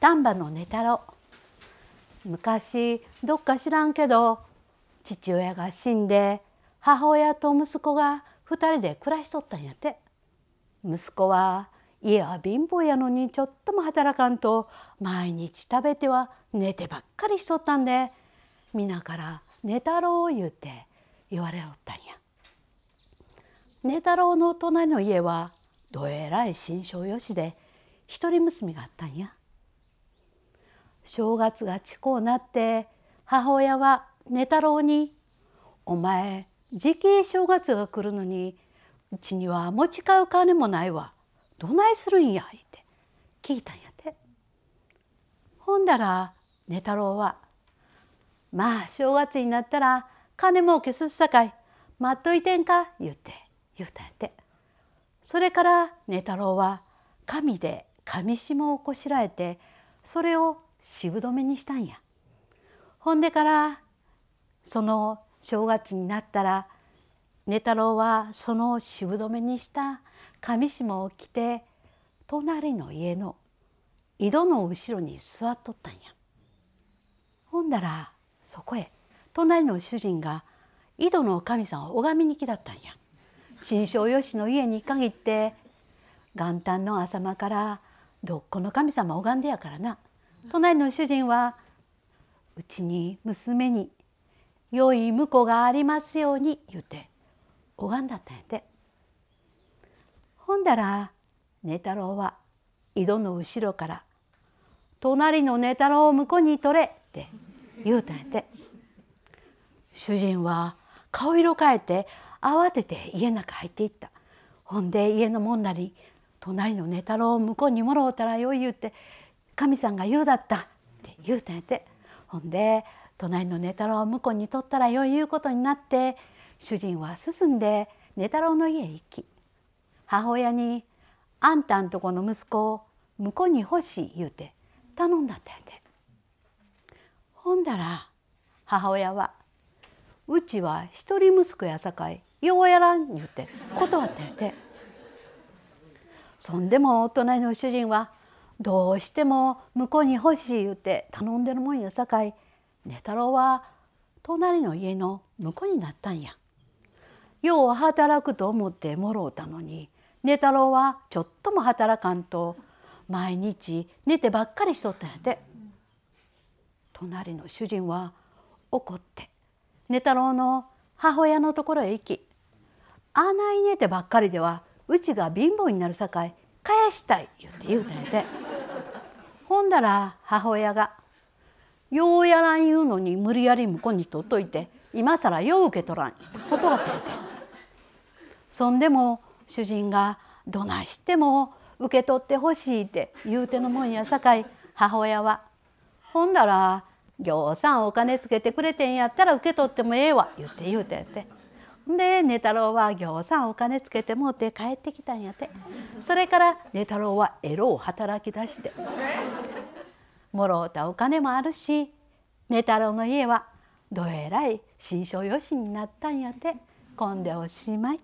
丹波の寝太郎昔どっか知らんけど父親が死んで母親と息子が2人で暮らしとったんやて息子は家は貧乏やのにちょっとも働かんと毎日食べては寝てばっかりしとったんで皆から「寝太郎」言うて言われおったんや。寝太郎の隣の家はどえらい心象よしで一人娘があったんや。正月が近うなって母親は寝太郎に「お前時期正月が来るのにうちには持ち買う金もないわどないするんや」って聞いたんやて。ほんだら寝太郎は「まあ正月になったら金儲けすっさかい待っといてんか」言うて言うたんやて。それから寝太郎は紙で紙紐をこしらえてそれを渋止めにしたんや。ほんでからその正月になったら寝太郎はその渋止めにした紙紐を着て隣の家の井戸の後ろに座っとったんや。ほんだらそこへ隣の主人が井戸の神さんを拝みに来だったんや。新庄よしの家に限って元旦の朝間からどっこの神様拝んでやからな隣の主人はうちに娘に良い婿がありますように言うて拝んだったんやて。ほんだら寝太郎は井戸の後ろから「隣の寝太郎を婿に取れ」って言うたんやて。主人は顔色変えて慌てて家の中入っていったほんで家のもんなり隣の寝太郎を向こうにもろうたらよい言うて神さんが言うだったって言うたんやてほんで隣の寝太郎を向こうに取ったらよい言うことになって主人は進んで寝太郎の家へ行き母親に「あんたんとこの息子を向こうに欲しい」言うて頼んだったんやてほんだら母親は「うちは一人息子やさかいようやらん」言うて断ったんやて。そんでも隣の主人はどうしても向こうに欲しい言うて頼んでるもんやさかい寝太郎は隣の家の婿になったんや。よう働くと思ってもろうたのに寝太郎はちょっとも働かんと毎日寝てばっかりしとったんやて。隣の主人は怒って寝太郎の母親のところへ行き「あない寝てばっかりではうちが貧乏になるさかい返したい」言うて言うたんやてんだら母親が「ようやらん言うのに無理やり向こうに取っといて今更よう受け取らん」断ったんやて。そんでも主人が「どないしても受け取ってほしい」って言うてのもんやさかい母親は「ほんだらぎょうさんお金つけてくれてんやったら受け取ってもええわ」言うて言うてんやて。で寝太郎はぎょうさんお金つけてもうて帰ってきたんやて。それから寝太郎はエロを働き出して。もろうたお金もあるし寝太郎の家はどえらい心象よしになったんやてこんでおしまい。